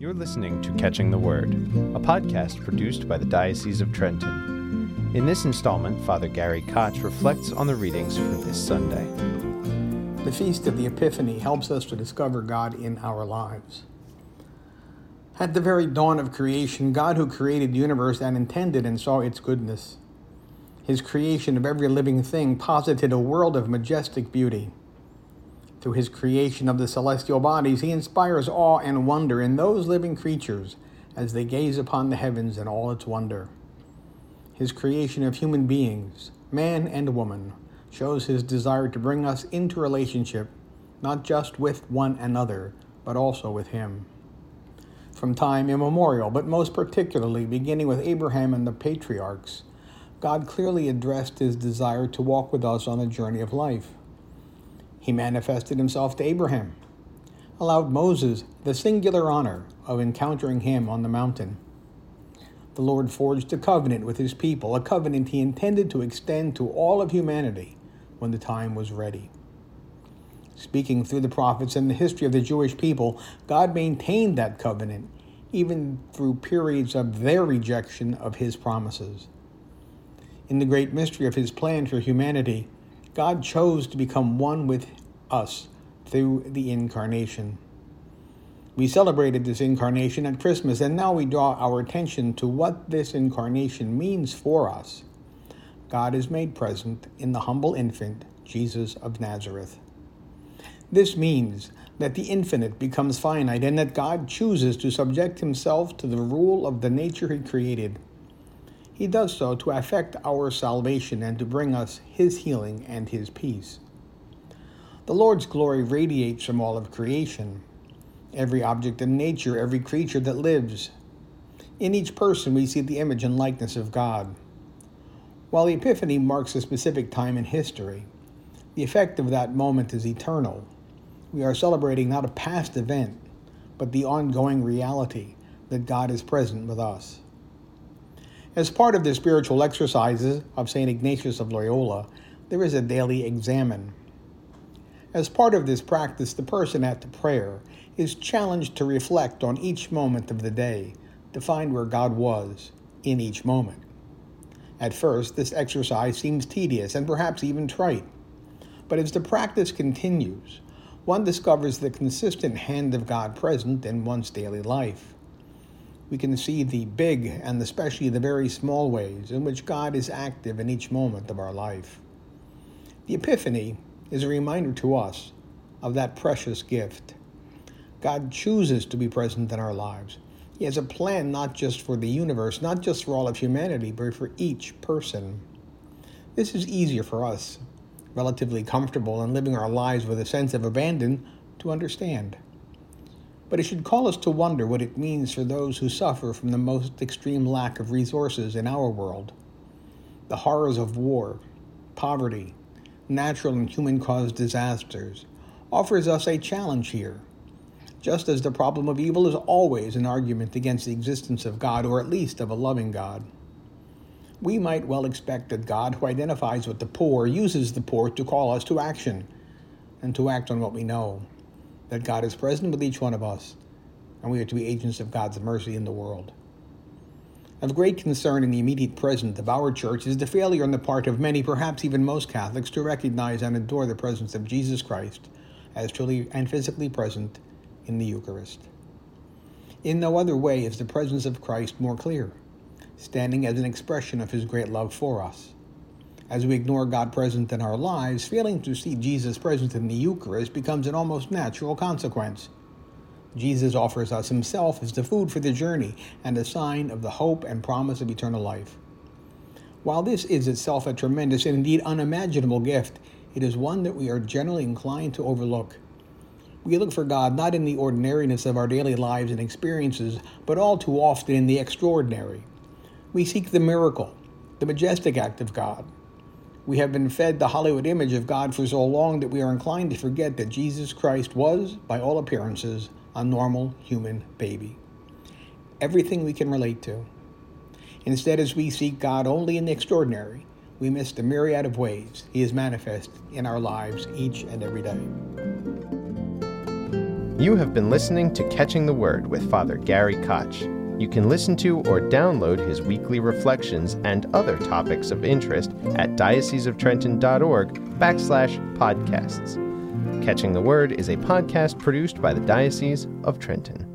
You're listening to Catching the Word, a podcast produced by the Diocese of Trenton. In this installment, Father Garry Koch reflects on the readings for this Sunday. The Feast of the Epiphany helps us to discover God in our lives. At the very dawn of creation, God, who created the universe and intended and saw its goodness, his creation of every living thing posited a world of majestic beauty. Through his creation of the celestial bodies, he inspires awe and wonder in those living creatures as they gaze upon the heavens and all its wonder. His creation of human beings, man and woman, shows his desire to bring us into relationship not just with one another, but also with him. From time immemorial, but most particularly beginning with Abraham and the patriarchs, God clearly addressed his desire to walk with us on the journey of life. He manifested himself to Abraham, allowed Moses the singular honor of encountering him on the mountain. The Lord forged a covenant with his people, a covenant he intended to extend to all of humanity when the time was ready. Speaking through the prophets and the history of the Jewish people, God maintained that covenant even through periods of their rejection of his promises. In the great mystery of his plan for humanity, God chose to become one with us through the incarnation. We celebrated this incarnation at Christmas, and now we draw our attention to what this incarnation means for us. God is made present in the humble infant, Jesus of Nazareth. This means that the infinite becomes finite and that God chooses to subject himself to the rule of the nature he created. He does so to effect our salvation and to bring us His healing and His peace. The Lord's glory radiates from all of creation, every object in nature, every creature that lives. In each person, we see the image and likeness of God. While the Epiphany marks a specific time in history, the effect of that moment is eternal. We are celebrating not a past event, but the ongoing reality that God is present with us. As part of the spiritual exercises of St. Ignatius of Loyola, there is a daily examen. As part of this practice, the person at the prayer is challenged to reflect on each moment of the day to find where God was in each moment. At first, this exercise seems tedious and perhaps even trite. But as the practice continues, one discovers the consistent hand of God present in one's daily life we can see the big and especially the very small ways in which God is active in each moment of our life. The Epiphany is a reminder to us of that precious gift. God chooses to be present in our lives. He has a plan not just for the universe, not just for all of humanity, but for each person. This is easier for us, relatively comfortable in living our lives with a sense of abandon, to understand but it should call us to wonder what it means for those who suffer from the most extreme lack of resources in our world. The horrors of war, poverty, natural and human caused disasters offers us a challenge here. Just as the problem of evil is always an argument against the existence of God, or at least of a loving God. We might well expect that God, who identifies with the poor, uses the poor to call us to action and to act on what we know that God is present with each one of us, and we are to be agents of God's mercy in the world. Of great concern in the immediate present of our church is the failure on the part of many, perhaps even most Catholics, to recognize and adore the presence of Jesus Christ as truly and physically present in the Eucharist. In no other way is the presence of Christ more clear, standing as an expression of his great love for us. As we ignore God present in our lives, failing to see Jesus present in the Eucharist becomes an almost natural consequence. Jesus offers us himself as the food for the journey and a sign of the hope and promise of eternal life. While this is itself a tremendous and indeed unimaginable gift, it is one that we are generally inclined to overlook. We look for God not in the ordinariness of our daily lives and experiences, but all too often in the extraordinary. We seek the miracle, the majestic act of God, we have been fed the Hollywood image of God for so long that we are inclined to forget that Jesus Christ was, by all appearances, a normal human baby. Everything we can relate to. Instead, as we seek God only in the extraordinary, we miss the myriad of ways He is manifest in our lives each and every day. You have been listening to Catching the Word with Father Garry Koch. You can listen to or download his weekly reflections and other topics of interest at dioceseoftrenton.org backslash podcasts. Catching the Word is a podcast produced by the Diocese of Trenton.